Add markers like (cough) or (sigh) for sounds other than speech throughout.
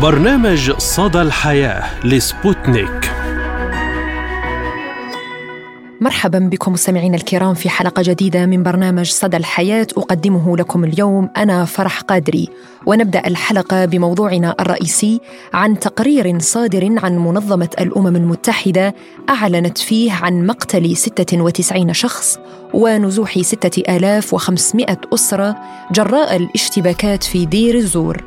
برنامج صدى الحياة لسبوتنيك. مرحبا بكم مستمعينا الكرام في حلقة جديدة من برنامج صدى الحياة. أقدمه لكم اليوم أنا فرح قادري. ونبدأ الحلقة بموضوعنا الرئيسي عن تقرير صادر عن منظمة الأمم المتحدة أعلنت فيه عن مقتل 96 شخص ونزوح 6500 أسرة جراء الاشتباكات في دير الزور.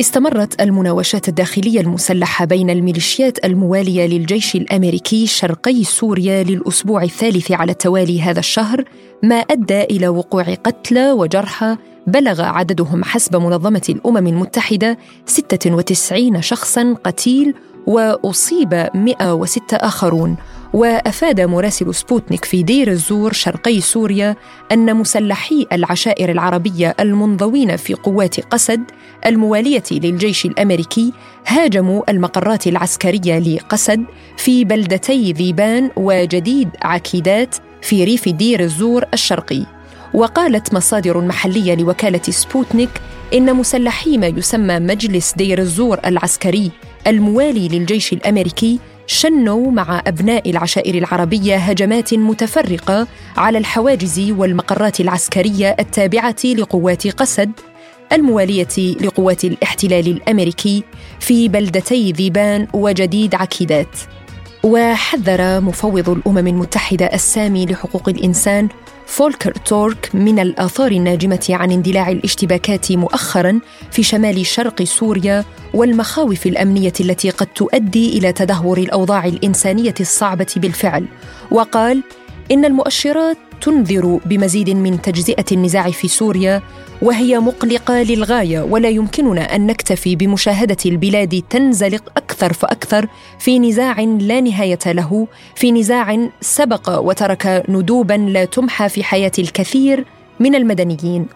استمرت المناوشات الداخلية المسلحة بين الميليشيات الموالية للجيش الأمريكي شرقي سوريا للأسبوع الثالث على التوالي هذا الشهر ما أدى إلى وقوع قتلى وجرحى بلغ عددهم حسب منظمة الأمم المتحدة 96 شخصاً قتيل وأصيب 106 آخرون. وأفاد مراسل سبوتنيك في دير الزور شرقي سوريا أن مسلحي العشائر العربية المنضوين في قوات قسد الموالية للجيش الأمريكي هاجموا المقرات العسكرية لقسد في بلدتي ذيبان وجديد عكيدات في ريف دير الزور الشرقي. وقالت مصادر محلية لوكالة سبوتنيك إن مسلحي ما يسمى مجلس دير الزور العسكري الموالي للجيش الأمريكي شنوا مع أبناء العشائر العربية هجمات متفرقة على الحواجز والمقرات العسكرية التابعة لقوات قسد الموالية لقوات الاحتلال الأمريكي في بلدتي ذيبان وجديد عكيدات. وحذر مفوض الأمم المتحدة السامي لحقوق الإنسان فولكر تورك من الآثار الناجمة عن اندلاع الاشتباكات مؤخرا في شمال شرق سوريا والمخاوف الأمنية التي قد تؤدي إلى تدهور الأوضاع الإنسانية الصعبة بالفعل. وقال إن المؤشرات تنذر بمزيد من تجزئة النزاع في سوريا وهي مقلقة للغاية ولا يمكننا أن نكتفي بمشاهدة البلاد تنزلق أكثر فأكثر في نزاع لا نهاية له في نزاع سبق وترك ندوبا لا تمحى في حياة الكثير من المدنيين.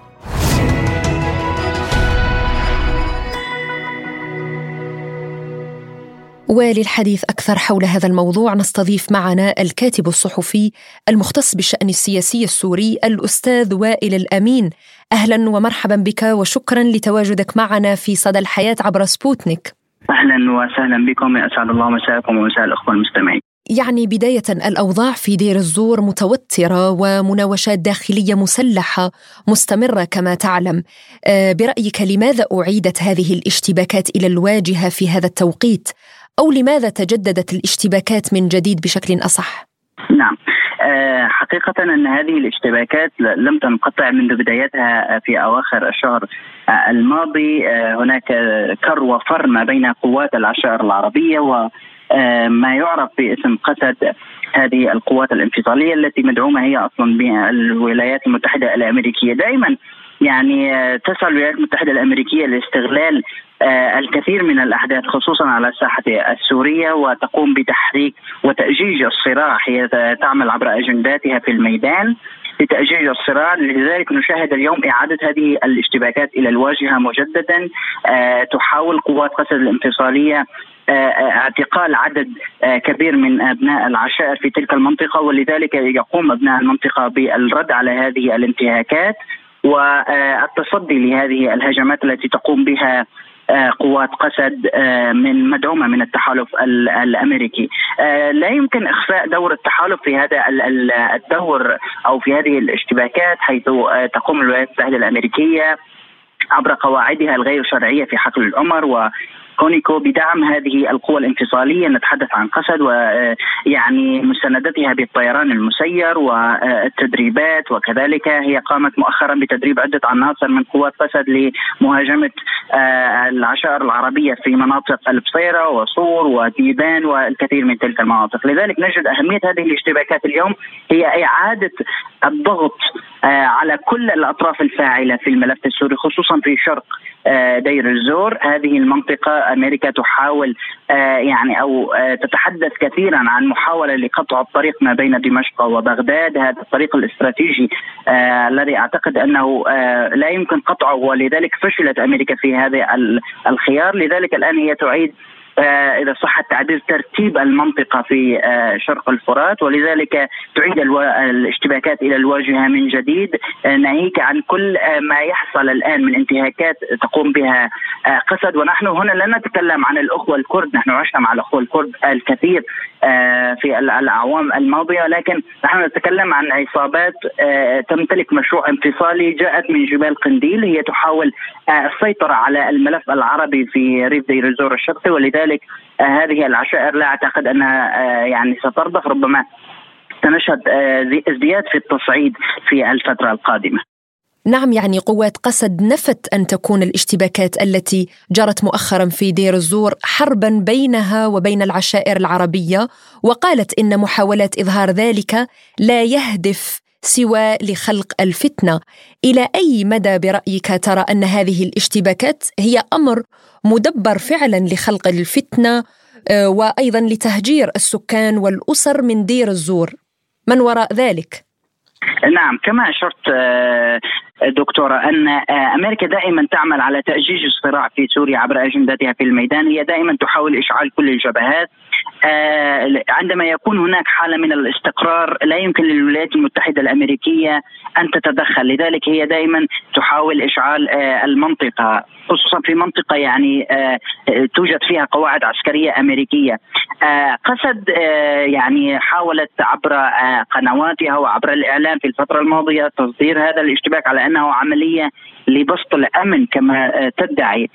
وللحديث أكثر حول هذا الموضوع نستضيف معنا الكاتب الصحفي المختص بالشأن السياسي السوري الأستاذ وائل الأمين. أهلا ومرحبا بك وشكرا لتواجدك معنا في صدى الحياة عبر سبوتنيك. أهلا وسهلا بكم. أسعد الله مساءكم ومساء الأخوة المستمعين. يعني بداية الأوضاع في دير الزور متوترة ومناوشات داخلية مسلحة مستمرة كما تعلم. آه، برأيك لماذا أعيدت هذه الاشتباكات إلى الواجهة في هذا التوقيت؟ أو لماذا تجددت الاشتباكات من جديد بشكل أصح؟ نعم. آه، حقيقة أن هذه الاشتباكات لم تنقطع منذ بدايتها في أواخر الشهر آه، الماضي. آه، هناك كر وفر ما بين قوات العشائر العربية وما يعرف باسم قسد هذه القوات الانفصالية التي مدعومة هي أصلا بالولايات المتحدة الأمريكية. دائما يعني تسعى الولايات المتحدة الأمريكية لاستغلال آه، الكثير من الأحداث خصوصا على الساحة السورية وتقوم بتحريك وتأجيج الصراع هي تعمل عبر أجنداتها في الميدان. لتأجيج الصراع لذلك نشاهد اليوم إعادة هذه الاشتباكات إلى الواجهة مجددا. أه تحاول قوات قسد الانفصالية آه، اعتقال عدد آه، كبير من أبناء العشائر في تلك المنطقة ولذلك يقوم أبناء المنطقة بالرد على هذه الانتهاكات. والتصدي لهذه الهجمات التي تقوم بها آه، قوات قسد آه، من مدعومة من التحالف الأمريكي. آه، لا يمكن إخفاء دور التحالف في هذا الدور أو في هذه الاشتباكات حيث تقوم الولايات المتحدة الأمريكية عبر قواعدها الغير شرعية في حقل العمر كونيكو بدعم هذه القوى الانفصالية. نتحدث عن قسد ويعني مستندتها بالطيران المسير والتدريبات وكذلك. هي قامت مؤخرا بتدريب عدة عناصر من قوات قسد لمهاجمة آه، العشائر العربية في مناطق البصيرة وصور وديبان والكثير من تلك المناطق، لذلك نجد أهمية هذه الاشتباكات اليوم هي إعادة الضغط آه، على كل الأطراف الفاعلة في الملف السوري خصوصا في شرق آه، دير الزور. هذه المنطقة أمريكا تحاول آه، يعني أو آه، تتحدث كثيرا عن محاولة لقطع الطريق ما بين دمشق وبغداد. هذا الطريق الاستراتيجي الذي أعتقد أنه لا يمكن قطعه ولذلك فشلت أمريكا في هذا الخيار. لذلك الآن هي تعيد إذا صح التعبير ترتيب المنطقة في شرق الفرات ولذلك تعيد الاشتباكات إلى الواجهة من جديد. ناهيك عن كل ما يحصل الآن من انتهاكات تقوم بها قسد ونحن هنا لا نتكلم عن الأخوة الكرد نحن عشنا مع الأخوة الكرد الكثير. في الأعوام الماضية لكن نحن نتكلم عن عصابات تمتلك مشروع انفصالي جاءت من جبال قنديل هي تحاول السيطرة على الملف العربي في ريف دير الزور الشرقي ولذلك هذه العشائر لا أعتقد أنها يعني سترضخ ربما سنشهد ازدياد في التصعيد في الفترة القادمة. نعم يعني قوات قسد نفت أن تكون الاشتباكات التي جرت مؤخرا في دير الزور حربا بينها وبين العشائر العربية وقالت إن محاولات إظهار ذلك لا يهدف سوى لخلق الفتنة. إلى أي مدى برأيك ترى أن هذه الاشتباكات هي أمر مدبر فعلا لخلق الفتنة آه، وأيضا لتهجير السكان والأسر من دير الزور؟ من وراء ذلك؟ نعم كما أشرت آه، دكتورة أن آه، أمريكا دائما تعمل على تأجيج الصراع في سوريا عبر أجندتها في الميدان. هي دائما تحاول إشعال كل الجبهات. عندما يكون هناك حالة من الاستقرار لا يمكن للولايات المتحدة الأمريكية أن تتدخل. لذلك هي دائما تحاول إشعال المنطقة خصوصا في منطقة يعني توجد فيها قواعد عسكرية أمريكية. قسد يعني حاولت عبر قنواتها وعبر الإعلام في الفترة الماضية تصدير هذا الاشتباك على أنه عملية لبسط الأمن كما آه، تدعي. آه،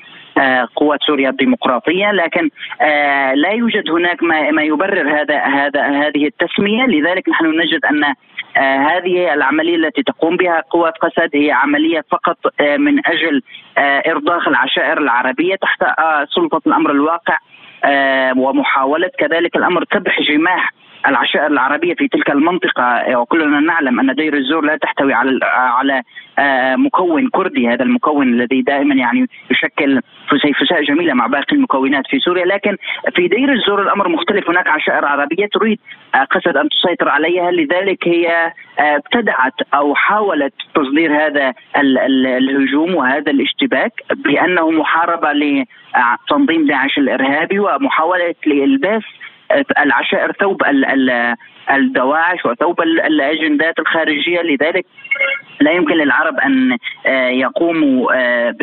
قوات سوريا الديمقراطية لكن آه، لا يوجد هناك ما يبرر هذا هذا هذه التسمية. لذلك نحن نجد أن هذه العملية التي تقوم بها قوات قسد هي عملية فقط من أجل إرضاخ العشائر العربية تحت سلطة الأمر الواقع ومحاولة كذلك الأمر كبح جماح العشائر العربية في تلك المنطقة وكلنا نعلم أن دير الزور لا تحتوي على على آه، مكون كردي. هذا المكون الذي دائما يعني يشكل فسيفساء جميلة مع باقي المكونات في سوريا. لكن في دير الزور الأمر مختلف. هناك عشائر عربية تريد آه، قصد أن تسيطر عليها. لذلك هي آه، ابتدعت أو حاولت تصدير هذا الهجوم وهذا الاشتباك بأنه محاربة لتنظيم داعش الإرهابي ومحاولة لإلباس العشائر ثوب الدواعش وثوب الأجندات الخارجية. لذلك لا يمكن للعرب أن آه، يقوموا آه،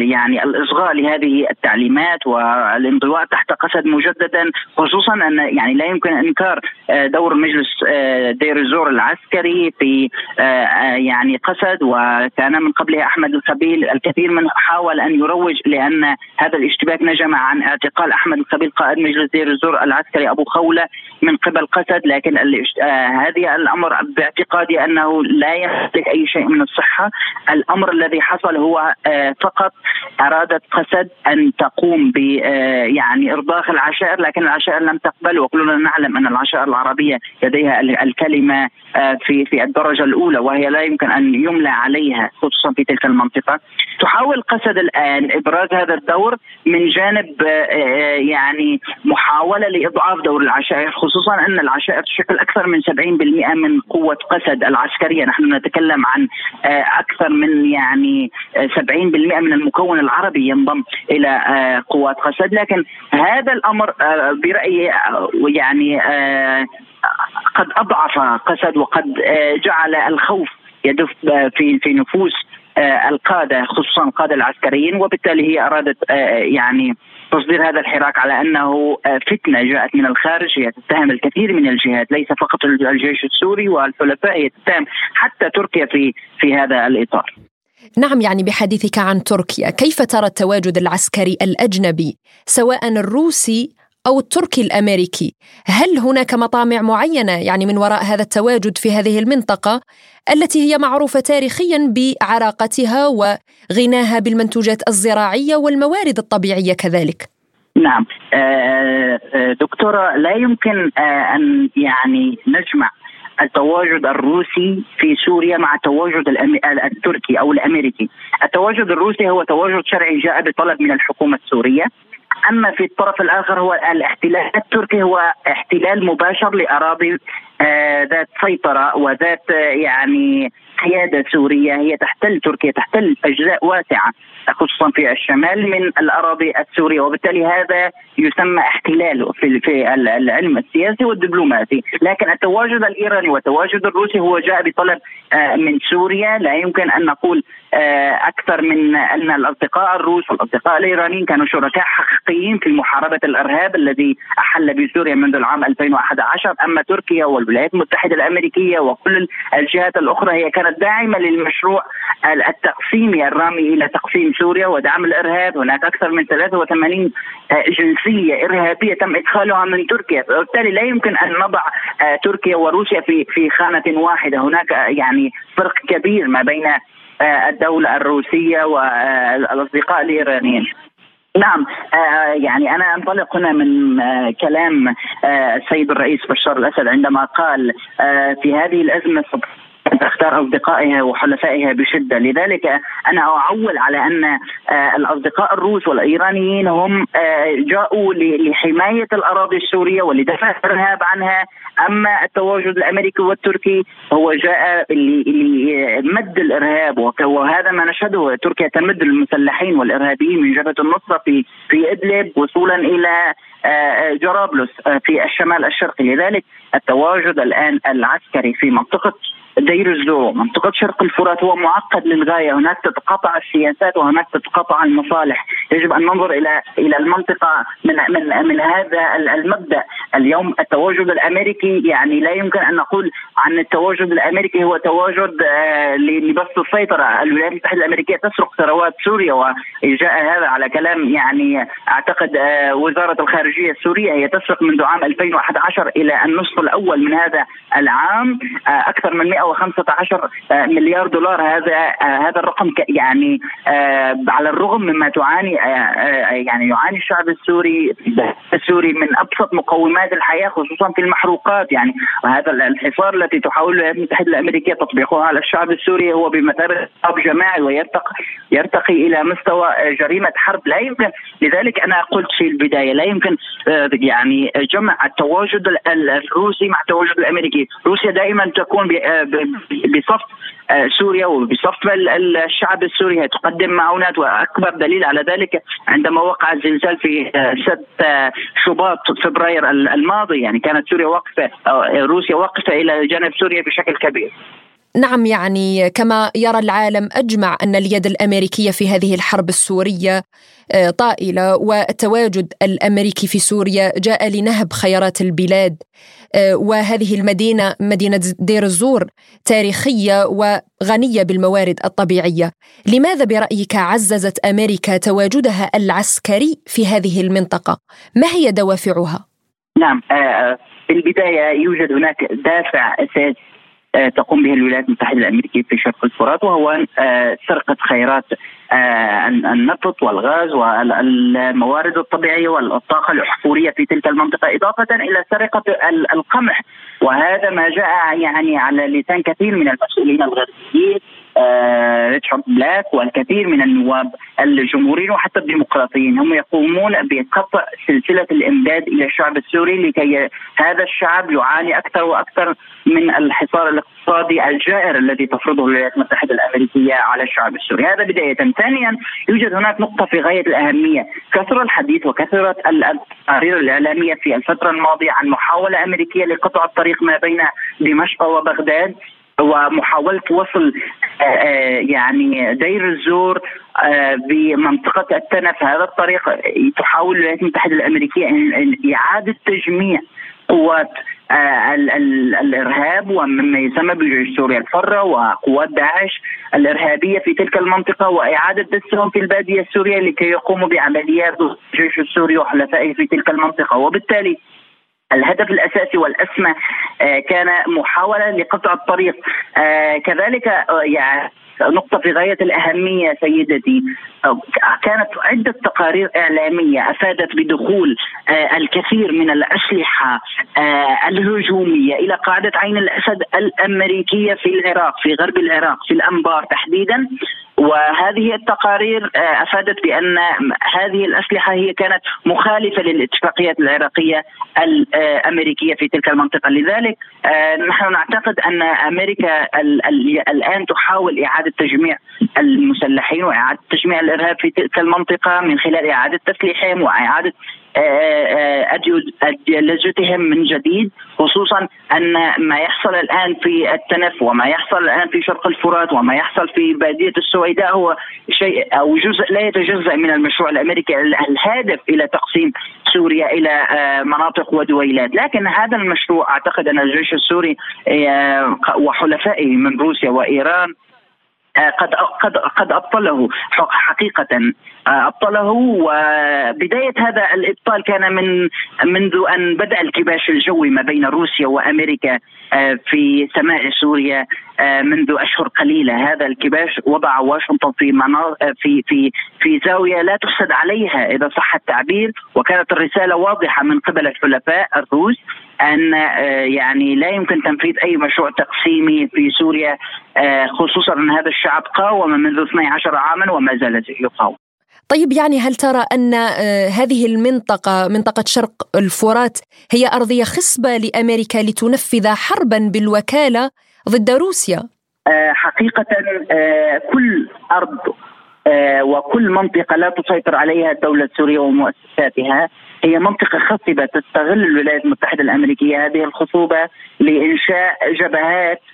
يعني الإصغاء لهذه التعليمات والانضواء تحت قسد مجددا. خصوصا أن يعني لا يمكن إنكار آه، دور مجلس دير الزور العسكري في يعني قسد. وكان من قبله أحمد الخبيل الكثير من حاول أن يروج لأن هذا الاشتباك نجم عن اعتقال أحمد الخبيل قائد مجلس دير الزور العسكري أبو خولة من قبل قسد لكن هذه الأمر باعتقادي أنه لا يمتلك أي شيء من الصحة، الأمر الذي حصل هو آه، فقط أرادت قسد أن تقوم ب آه، يعني إرضاخ العشائر لكن العشائر لم تقبل وكلنا نعلم أن العشائر العربية لديها الكلمة آه، في في الدرجة الأولى وهي لا يمكن أن يملى عليها خصوصا في تلك المنطقة. تحاول قسد الآن إبراز هذا الدور من جانب يعني محاولة لإضعاف دور العشائر خصوصا أن العشائر تشكل أكثر من 70% من قوة قسد العسكرية. نحن نتكلم عن آه، أكثر من يعني 70% آه، من المكون العربي ينضم إلى آه، قوات قسد. لكن هذا الأمر برأيي يعني قد أضعف قسد وقد جعل الخوف يدف في في نفوس القادة خصوصا القادة العسكريين. وبالتالي هي أرادت يعني تصدير هذا الحراك على أنه فتنة جاءت من الخارج هي تتهم الكثير من الجهات ليس فقط الجيش السوري والحلفاء هي تتهم حتى تركيا في في هذا الإطار. نعم يعني بحديثك عن تركيا كيف ترى التواجد العسكري الأجنبي سواء الروسي أو التركي الأمريكي. هل هناك مطامع معينة يعني من وراء هذا التواجد في هذه المنطقة التي هي معروفة تاريخيا بعراقتها وغناها بالمنتوجات الزراعية والموارد الطبيعية كذلك؟ نعم. آه، آه، دكتورة لا يمكن آه، أن يعني نجمع التواجد الروسي في سوريا مع التواجد التركي أو الأمريكي. التواجد الروسي هو تواجد شرعي جاء بطلب من الحكومة السورية. أما في الطرف الآخر هو الاحتلال التركي هو احتلال مباشر لأراضي ذات سيطرة وذات يعني قياده سوريه هي تحتل تركيا تحتل أجزاء واسعة خصوصا في الشمال من الأراضي السورية وبالتالي هذا يسمى احتلال في العلم السياسي والدبلوماسي، لكن التواجد الإيراني والتواجد الروسي هو جاء بطلب آه، من سوريا. لا يمكن أن نقول آه، أكثر من أن الأصدقاء الروس والأصدقاء الإيرانيين كانوا شركاء حقيقيين في محاربة الإرهاب الذي أحل بسوريا منذ العام 2011 أما تركيا والولايات المتحدة الأمريكية وكل الجهات الأخرى هي كانت داعمة للمشروع التقسيمي الرامي إلى تقسيم سوريا ودعم الإرهاب. هناك أكثر من 83 آه، جنسية إرهابية تم إدخالها من تركيا. وبالتالي لا يمكن أن نضع آه، تركيا وروسيا في في خانة واحدة. هناك يعني فرق كبير ما بين آه، الدولة الروسية والاصدقاء الإيرانيين. نعم آه يعني أنا أنطلق هنا من آه كلام آه السيد الرئيس بشار الأسد عندما قال آه في هذه الأزمة تختار أصدقائها وحلفائها بشدة، لذلك أنا أعول على أن آه، الأصدقاء الروس والإيرانيين هم آه، جاءوا لحماية الأراضي السورية ولدفع الإرهاب عنها، أما التواجد الأمريكي والتركي هو جاء لمد الإرهاب. وهذا ما نشهده تركيا تمد المسلحين والإرهابيين من جبهة النصره في في إدلب وصولا إلى آه، جرابلس في الشمال الشرقي. لذلك التواجد الآن العسكري في منطقة دير الزور منطقة شرق الفرات. هو معقد للغاية. هناك تتقاطع السياسات وهناك تتقاطع المصالح. يجب أن ننظر إلى إلى المنطقة من من من هذا المبدأ. اليوم التواجد الأمريكي يعني لا يمكن أن نقول عن التواجد الأمريكي هو تواجد آه، لبسط السيطرة. الولايات المتحدة الأمريكية تسرق ثروات سوريا وجاء هذا على كلام يعني أعتقد آه، وزارة الخارجية السورية هي تسرق منذ عام 2011 إلى النصف الأول من هذا العام. آه، أكثر من 100 115 آه، مليار دولار. هذا آه، هذا الرقم يعني آه، على الرغم مما تعاني يعني يعاني الشعب السوري السوري من أبسط مقومات الحياة خصوصا في المحروقات. يعني وهذا الحصار التي تحاول الولايات المتحدة الأمريكية تطبيقها على الشعب السوري هو بمثابة حرب جماعي ويرتقي يرتقي إلى مستوى جريمة حرب. لا يمكن لذلك أنا قلت في البداية لا يمكن يعني جمع التواجد الروسي مع التواجد الأمريكي. روسيا دائما تكون بصف آه، سوريا وبصف الشعب السوري. تقدم معونات وأكبر دليل على ذلك عندما وقع الزلزال في 6 آه، شباط فبراير الماضي. يعني كانت سوريا واقفة روسيا واقفة إلى جانب سوريا بشكل كبير. نعم يعني كما يرى العالم أجمع أن اليد الأمريكية في هذه الحرب السورية آه، طائلة والتواجد الأمريكي في سوريا جاء لنهب خيارات البلاد آه، وهذه المدينة مدينة دير الزور تاريخية وغنية بالموارد الطبيعية. لماذا برأيك عززت أمريكا تواجدها العسكري في هذه المنطقة؟ ما هي دوافعها؟ نعم آه، في البداية يوجد هناك دافع أساسي تقوم به الولايات المتحدة الأمريكية في شرق الفرات وهو آه، سرقة خيرات آه، النفط والغاز والموارد الطبيعية والطاقة الأحفورية في تلك المنطقة إضافة إلى سرقة القمح. وهذا ما جاء يعني على لسان كثير من المسؤولين الغربيين ريتشارد بلاك والكثير من النواب الجمهوريين وحتى الديمقراطيين. هم يقومون بقطع سلسلة الإمداد إلى الشعب السوري لكي هذا الشعب يعاني أكثر وأكثر من الحصار الاقتصادي الجائر الذي تفرضه الولايات المتحدة الأمريكية على الشعب السوري، هذا بداية، ثانيا يوجد هناك نقطة في غاية الأهمية، كثر الحديث وكثرت التقارير الإعلامية في الفترة الماضية عن محاولة أمريكية لقطع الطريق ما بين دمشق وبغداد ومحاولة وصل آه، آه، يعني دير الزور آه، بمنطقة التنف. هذا الطريق تحاول الولايات المتحدة الأمريكية إعادة تجميع قوات الإرهاب ومما يسمى بجيش سوريا الحرة وقوات داعش الإرهابية في تلك المنطقة وإعادة دسهم في البادية السورية لكي يقوموا بعمليات الجيش السوري وحلفائه في تلك المنطقة. وبالتالي الهدف الأساسي والأسمى آه، كان محاولة لقطع الطريق. آه، كذلك آه، يعني نقطة في غاية الأهمية سيدتي كانت عدة تقارير إعلامية أفادت بدخول الكثير من الأسلحة الهجومية إلى قاعدة عين الأسد الأمريكية في العراق في غرب العراق في الأنبار تحديدا. وهذه التقارير آه، أفادت بأن هذه الأسلحة هي كانت مخالفة للاتفاقيات العراقية الامريكيه في تلك المنطقة، لذلك آه، نحن نعتقد أن أمريكا الآن تحاول إعادة تجميع المسلحين وإعادة تجميع الإرهاب في تلك المنطقة من خلال إعادة تسليحهم وإعادة أديولوجيتهم من جديد خصوصا أن ما يحصل الآن في التنف وما يحصل الآن في شرق الفرات وما يحصل في بادية السويداء هو شيء أو جزء لا يتجزأ من المشروع الأمريكي الهادف إلى تقسيم سوريا إلى آه، مناطق ودويلات. لكن هذا المشروع أعتقد أن الجيش السوري آه، وحلفائه من روسيا وإيران آه، قد قد قد أبطله حقيقه. أبطله وبداية هذا الإبطال كان من منذ أن بدأ الكباش الجوي ما بين روسيا وأمريكا آه، في سماء سوريا منذ أشهر قليلة هذا الكباش وضع واشنطن في في في في زاوية لا تحسد عليها إذا صح التعبير وكانت الرسالة واضحة من قبل الحلفاء الروس أن آه، يعني لا يمكن تنفيذ أي مشروع تقسيمي في سوريا آه، خصوصا أن هذا الشعب قاوم منذ 12 عاما وما زال يقاوم. طيب يعني هل ترى أن آه، هذه المنطقة منطقة شرق الفرات هي أرضية خصبة لأمريكا لتنفذ حربا بالوكالة ضد روسيا؟ حقيقة كل أرض وكل منطقة لا تسيطر عليها الدولة السورية ومؤسساتها هي منطقة خصبة تستغل الولايات المتحدة الأمريكية هذه الخصوبة لإنشاء جبهات آه،. آه،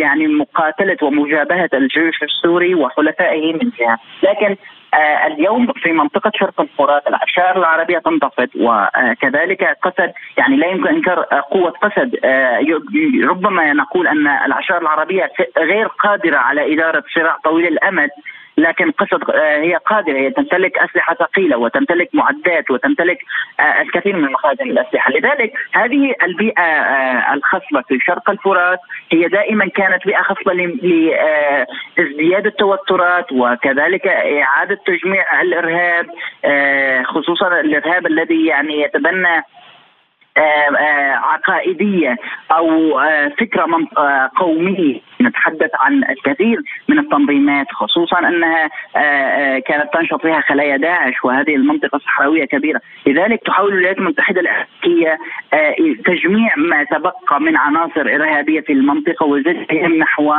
يعني مقاتلة ومجابهة الجيش السوري وحلفائه من جهة. لكن آه، اليوم في منطقة شرق الفرات العشائر العربية تنتفض وكذلك قسد يعني لا يمكن إنكار قوة قسد ربما نقول أن العشائر العربية غير قادرة على إدارة صراع طويل الأمد لكن قصة آه، هي قادرة. هي تمتلك أسلحة ثقيلة وتمتلك معدات وتمتلك آه، الكثير من مخازن الأسلحة. لذلك هذه البيئة آه، الخصبة في شرق الفرات هي دائما كانت بيئة خصبة لازدياد التوترات وكذلك إعادة تجميع الإرهاب خصوصا الإرهاب الذي يعني يتبنى عقائدية أو فكرة قومية. نتحدث عن الكثير من التنظيمات خصوصا أنها كانت تنشط فيها خلايا داعش وهذه المنطقة صحراويه كبيرة، لذلك تحاول الولايات المتحدة الأمريكية تجميع ما تبقى من عناصر إرهابية في المنطقة وزجهم نحو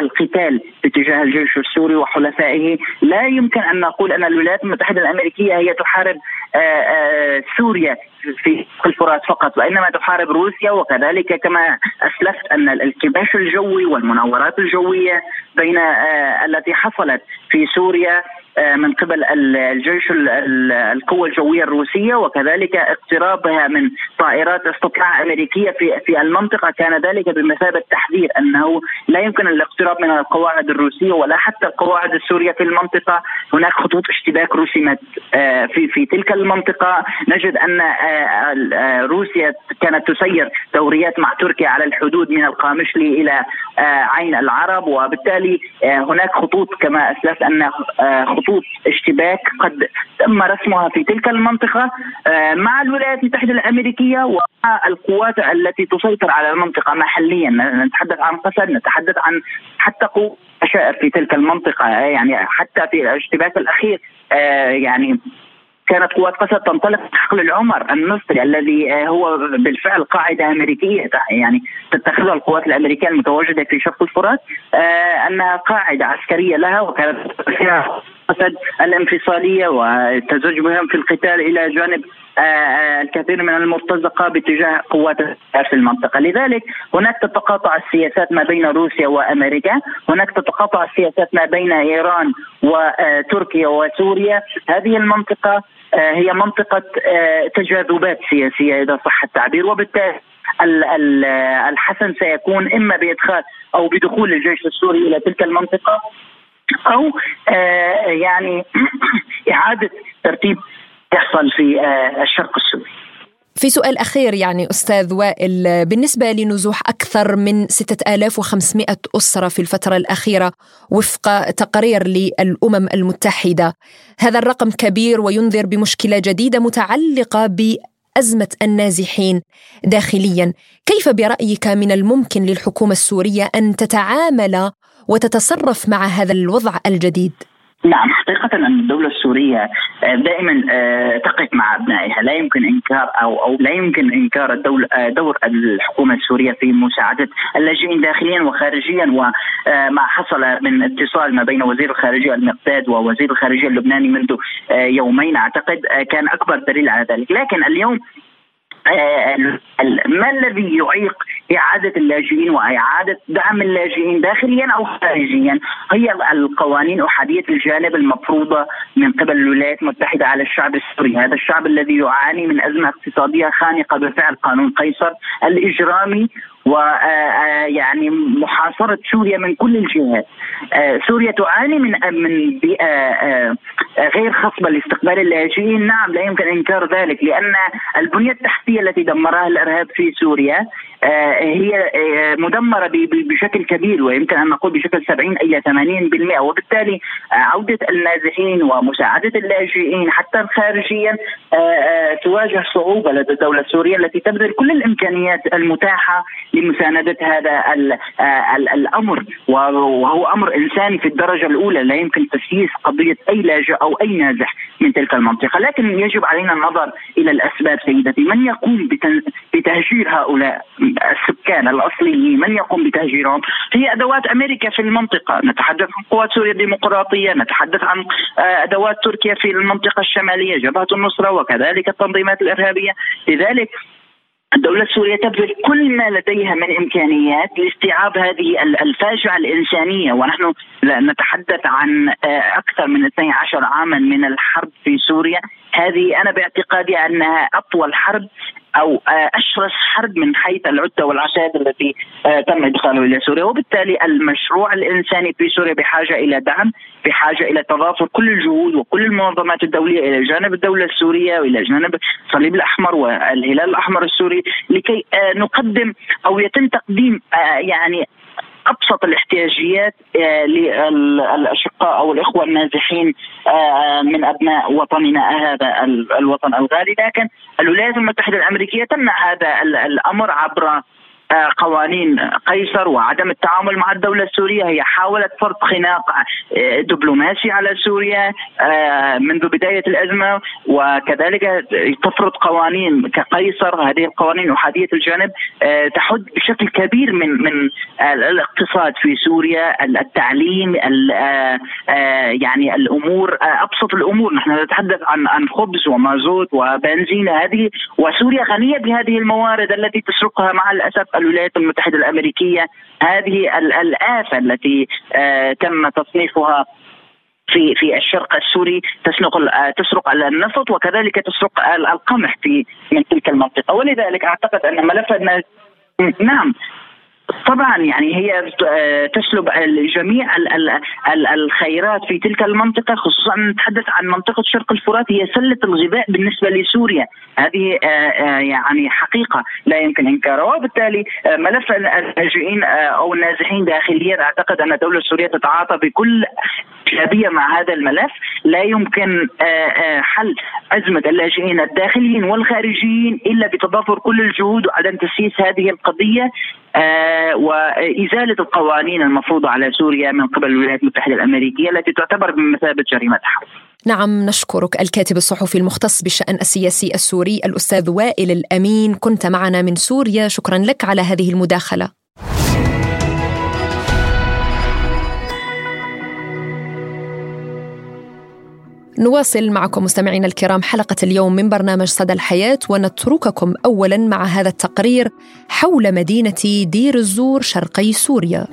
القتال باتجاه الجيش السوري وحلفائه، لا يمكن أن نقول أن الولايات المتحدة الأمريكية هي تحارب سوريا في الفرات فقط وإنما تحارب روسيا وكذلك كما أسلفت أن الكباش الجوي والمناورات الجوية بين آه، التي حصلت في سوريا آه، من قبل الجيش القوة الجوية الروسية وكذلك اقترابها من طائرات استطلاع أمريكية في في المنطقة. كان ذلك بمثابة تحذير أنه لا يمكن الاقتراب من القواعد الروسية ولا حتى القواعد السورية في المنطقة. هناك خطوط اشتباك رسمت آه، في في تلك المنطقة. نجد أن آه، روسيا كانت تسير دوريات مع تركيا على الحدود من القامشلي إلى عين العرب وبالتالي هناك خطوط كما أسلفت أن خطوط خطوط اشتباك قد تم رسمها في تلك المنطقة آه، مع الولايات المتحدة الأمريكية ومع القوات التي تسيطر على المنطقة محليا. نتحدث عن قسد نتحدث عن حتى قوات في تلك المنطقة يعني حتى في الاشتباك الأخير آه، يعني كانت قوات قسد تنطلق حقل العمر المصري الذي آه، هو بالفعل قاعدة أمريكية يعني تتخذها القوات الأمريكية المتواجدة في شرق الفرات أنها قاعدة عسكرية لها وكانت فيها قسد الانفصالية والتزوج بهم في القتال إلى جانب آه، آه، الكثير من المرتزقة باتجاه قوات في المنطقة، لذلك هناك تتقاطع السياسات ما بين روسيا وأمريكا، هناك تتقاطع السياسات ما بين إيران وتركيا وسوريا، هذه المنطقة آه، هي منطقة تجاذبات سياسية إذا صح التعبير. وبالتالي الحسن سيكون إما بإدخال أو بدخول الجيش السوري إلى تلك المنطقة أو آه، يعني (clears throat) إعادة ترتيب يحصل في آه، الشرق السوري. في سؤال أخير يعني أستاذ وائل بالنسبة لنزوح أكثر من 6500 أسرة في الفترة الأخيرة وفق تقرير للأمم المتحدة هذا الرقم كبير وينذر بمشكلة جديدة متعلقة بأزمة النازحين داخليا. كيف برأيك من الممكن للحكومة السورية أن تتعامل وتتصرف مع هذا الوضع الجديد؟ نعم حقيقة أن الدولة السورية آه، دائما آه، تقف مع أبنائها. لا يمكن إنكار أو أو لا يمكن إنكار الدولة آه، دور الحكومة السورية في مساعدة اللاجئين داخليا وخارجيا. وما حصل من اتصال ما بين وزير الخارجية المقداد ووزير الخارجية اللبناني منذ يومين أعتقد كان أكبر دليل على ذلك. لكن اليوم ما الذي يعيق إعادة اللاجئين وإعادة دعم اللاجئين داخليا أو خارجيا؟ هي القوانين أحادية الجانب المفروضة من قبل الولايات المتحدة على الشعب السوري. هذا الشعب الذي يعاني من أزمة اقتصادية خانقة بفعل قانون قيصر الإجرامي ويعني محاصرة سوريا من كل الجهات. سوريا تعاني من من بيئة غير خصبة لاستقبال اللاجئين. نعم لا يمكن إنكار ذلك لأن البنية التحتية التي دمرها الإرهاب في سوريا هي مدمرة بشكل كبير ويمكن أن نقول بشكل 70 إلى 80% وبالتالي عودة النازحين ومساعدة اللاجئين حتى خارجيا تواجه صعوبة لدى الدولة السورية التي تبذل كل الإمكانيات المتاحة لمساندة هذا الأمر. وهو أمر إنساني في الدرجة الأولى. لا يمكن تسييس قضية أي لاجئ أو أي نازح من تلك المنطقة. لكن يجب علينا النظر إلى الأسباب سيدتي. من يقوم بتهجير هؤلاء؟ السكان الأصليين من يقوم بتهجيرهم؟ هي أدوات أمريكا في المنطقة. نتحدث عن قوات سوريا الديمقراطية نتحدث عن آه، أدوات تركيا في المنطقة الشمالية جبهة النصرة وكذلك التنظيمات الإرهابية. لذلك الدولة السورية تبذل كل ما لديها من إمكانيات لاستيعاب هذه الفاجعة الإنسانية. ونحن نتحدث عن آه، أكثر من 12 عاما من الحرب في سوريا. هذه أنا باعتقادي أنها أطول حرب أو آه، أشرس حرب من حيث العدة والعشائر التي آه، تم ادخاله إلى سوريا. وبالتالي المشروع الإنساني في سوريا بحاجة إلى دعم بحاجة إلى تضافر كل الجهود وكل المنظمات الدولية إلى جانب الدولة السورية وإلى جانب الصليب الأحمر والهلال الأحمر السوري لكي آه، نقدم أو يتم تقديم يعني أبسط الاحتياجيات آه، للأشقاء أو الإخوة النازحين آه، من أبناء وطننا هذا الوطن الغالي. لكن الولايات المتحدة الأمريكية تمنع هذا الأمر عبر آه، قوانين قيصر وعدم التعامل مع الدولة السورية. هي حاولت فرض خناق آه، دبلوماسي على سوريا آه، منذ بداية الأزمة. وكذلك تفرض قوانين كقيصر. هذه القوانين أحادية الجانب تحد بشكل كبير من من الاقتصاد في سوريا التعليم يعني الأمور أبسط الأمور. نحن نتحدث عن عن خبز ومازوت وبنزين هذه. وسوريا غنية بهذه الموارد التي تسرقها مع الأسف الولايات المتحدة الأمريكية هذه الآفة التي آه، تم تصنيفها في في الشرق السوري تسرق آه، تسرق النفط وكذلك تسرق القمح في من تلك المنطقة. ولذلك أعتقد أن ملف نعم طبعا يعني هي آه، تسلب جميع الخيرات في تلك المنطقة خصوصا نتحدث عن منطقة شرق الفرات هي سلة الغذاء بالنسبة لسوريا. هذه آه، آه، يعني حقيقة. لا يمكن إنكارها. وبالتالي ملف اللاجئين أو النازحين داخليا أعتقد أن الدولة السوريه تتعاطى بكل إيجابية مع هذا الملف. لا يمكن حل ازمه اللاجئين الداخليين والخارجيين إلا بتضافر كل الجهود وعدم تسييس هذه القضية. وإزالة القوانين المفروضة على سوريا من قبل الولايات المتحدة الأمريكية التي تعتبر بمثابه جريمة حرب. نعم نشكرك الكاتب الصحفي المختص بالشأن السياسي السوري الأستاذ وائل الأمين كنت معنا من سوريا شكرا لك على هذه المداخلة. نواصل معكم مستمعينا الكرام حلقة اليوم من برنامج صدى الحياة ونترككم أولا مع هذا التقرير حول مدينة دير الزور شرقي سوريا.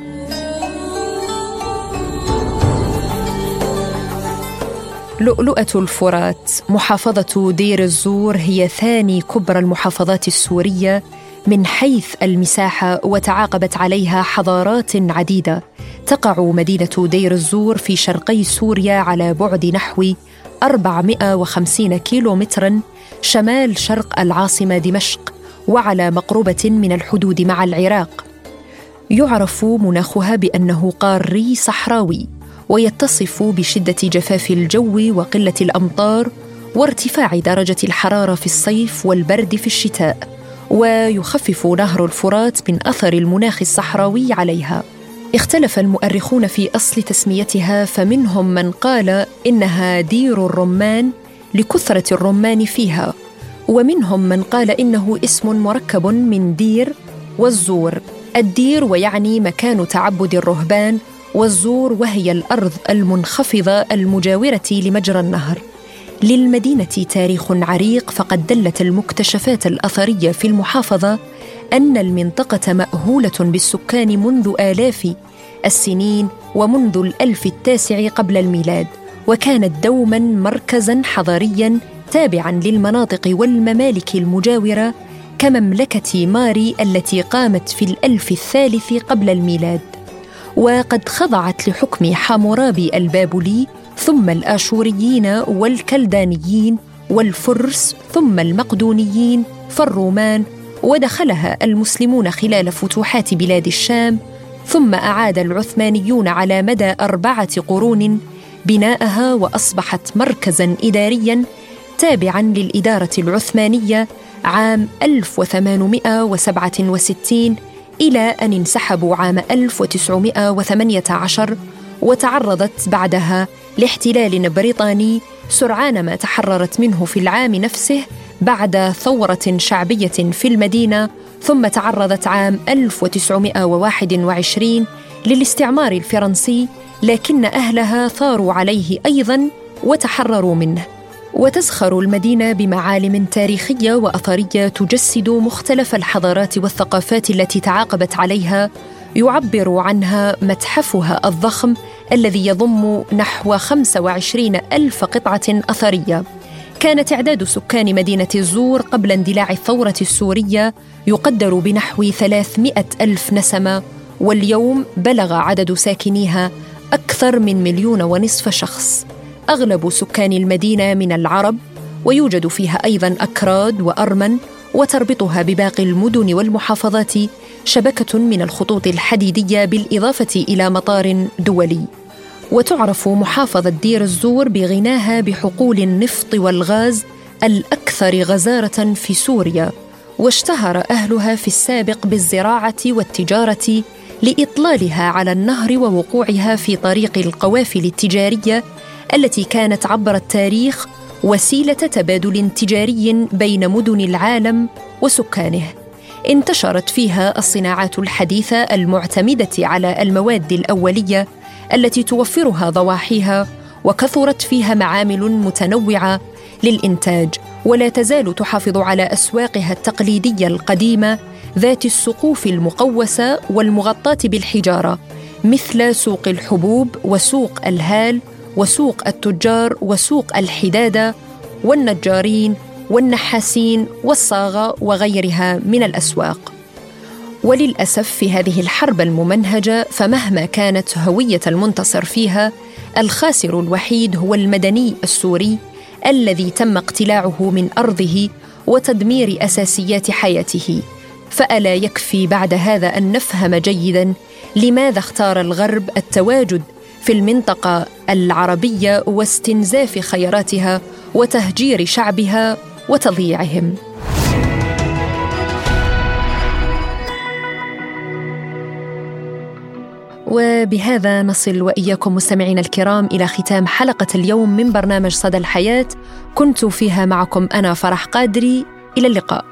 لؤلؤة الفرات محافظة دير الزور هي ثاني كبرى المحافظات السورية من حيث المساحة وتعاقبت عليها حضارات عديدة. تقع مدينة دير الزور في شرقي سوريا على بعد نحو 450 كيلو مترا شمال شرق العاصمة دمشق وعلى مقربة من الحدود مع العراق. يعرف مناخها بأنه قاري صحراوي ويتصف بشدة جفاف الجو وقلة الأمطار وارتفاع درجة الحرارة في الصيف والبرد في الشتاء ويخفف نهر الفرات من أثر المناخ الصحراوي عليها. اختلف المؤرخون في أصل تسميتها فمنهم من قال إنها دير الرمان لكثرة الرمان فيها ومنهم من قال إنه اسم مركب من دير والزور. الدير ويعني مكان تعبد الرهبان والزور وهي الأرض المنخفضة المجاورة لمجرى النهر. للمدينة تاريخ عريق فقد دلت المكتشفات الأثرية في المحافظة أن المنطقة مأهولة بالسكان منذ آلاف السنين ومنذ الألف التاسع قبل الميلاد وكانت دوما مركزا حضاريا تابعا للمناطق والممالك المجاورة كمملكة ماري التي قامت في الألف الثالث قبل الميلاد. وقد خضعت لحكم حامورابي البابلي ثم الآشوريين والكلدانيين والفرس ثم المقدونيين فالرومان ودخلها المسلمون خلال فتوحات بلاد الشام ثم أعاد العثمانيون على مدى أربعة قرون بناءها وأصبحت مركزا اداريا تابعا للإدارة العثمانية عام 1867 إلى أن انسحبوا عام 1918 وتعرضت بعدها لاحتلال بريطاني سرعان ما تحررت منه في العام نفسه بعد ثورة شعبية في المدينة ثم تعرضت عام 1921 للاستعمار الفرنسي لكن أهلها ثاروا عليه أيضا وتحرروا منه. وتزخر المدينة بمعالم تاريخية وأثرية تجسد مختلف الحضارات والثقافات التي تعاقبت عليها يعبر عنها متحفها الضخم الذي يضم نحو 25 ألف قطعة أثرية. كان تعداد سكان مدينة الزور قبل اندلاع الثورة السورية يقدر بنحو 300 ألف نسمة واليوم بلغ عدد ساكنيها أكثر من مليون ونصف شخص. أغلب سكان المدينة من العرب ويوجد فيها أيضا أكراد وأرمن وتربطها بباقي المدن والمحافظات شبكة من الخطوط الحديدية بالإضافة إلى مطار دولي. وتعرف محافظة دير الزور بغناها بحقول النفط والغاز الأكثر غزارة في سوريا واشتهر أهلها في السابق بالزراعة والتجارة لإطلالها على النهر ووقوعها في طريق القوافل التجارية التي كانت عبر التاريخ وسيلة تبادل تجاري بين مدن العالم وسكانه. انتشرت فيها الصناعات الحديثة المعتمدة على المواد الأولية التي توفرها ضواحيها وكثرت فيها معامل متنوعة للإنتاج ولا تزال تحافظ على أسواقها التقليدية القديمة ذات السقوف المقوسة والمغطاة بالحجارة مثل سوق الحبوب وسوق الهال وسوق التجار وسوق الحدادة والنجارين والنحاسين والصاغة وغيرها من الأسواق. وللأسف في هذه الحرب الممنهجة فمهما كانت هوية المنتصر فيها الخاسر الوحيد هو المدني السوري الذي تم اقتلاعه من أرضه وتدمير أساسيات حياته. فألا يكفي بعد هذا أن نفهم جيدا لماذا اختار الغرب التواجد في المنطقة العربية واستنزاف خيراتها وتهجير شعبها وتضييعهم. وبهذا نصل وإياكم مستمعينا الكرام إلى ختام حلقة اليوم من برنامج صدى الحياة. كنت فيها معكم أنا فرح قادري. إلى اللقاء.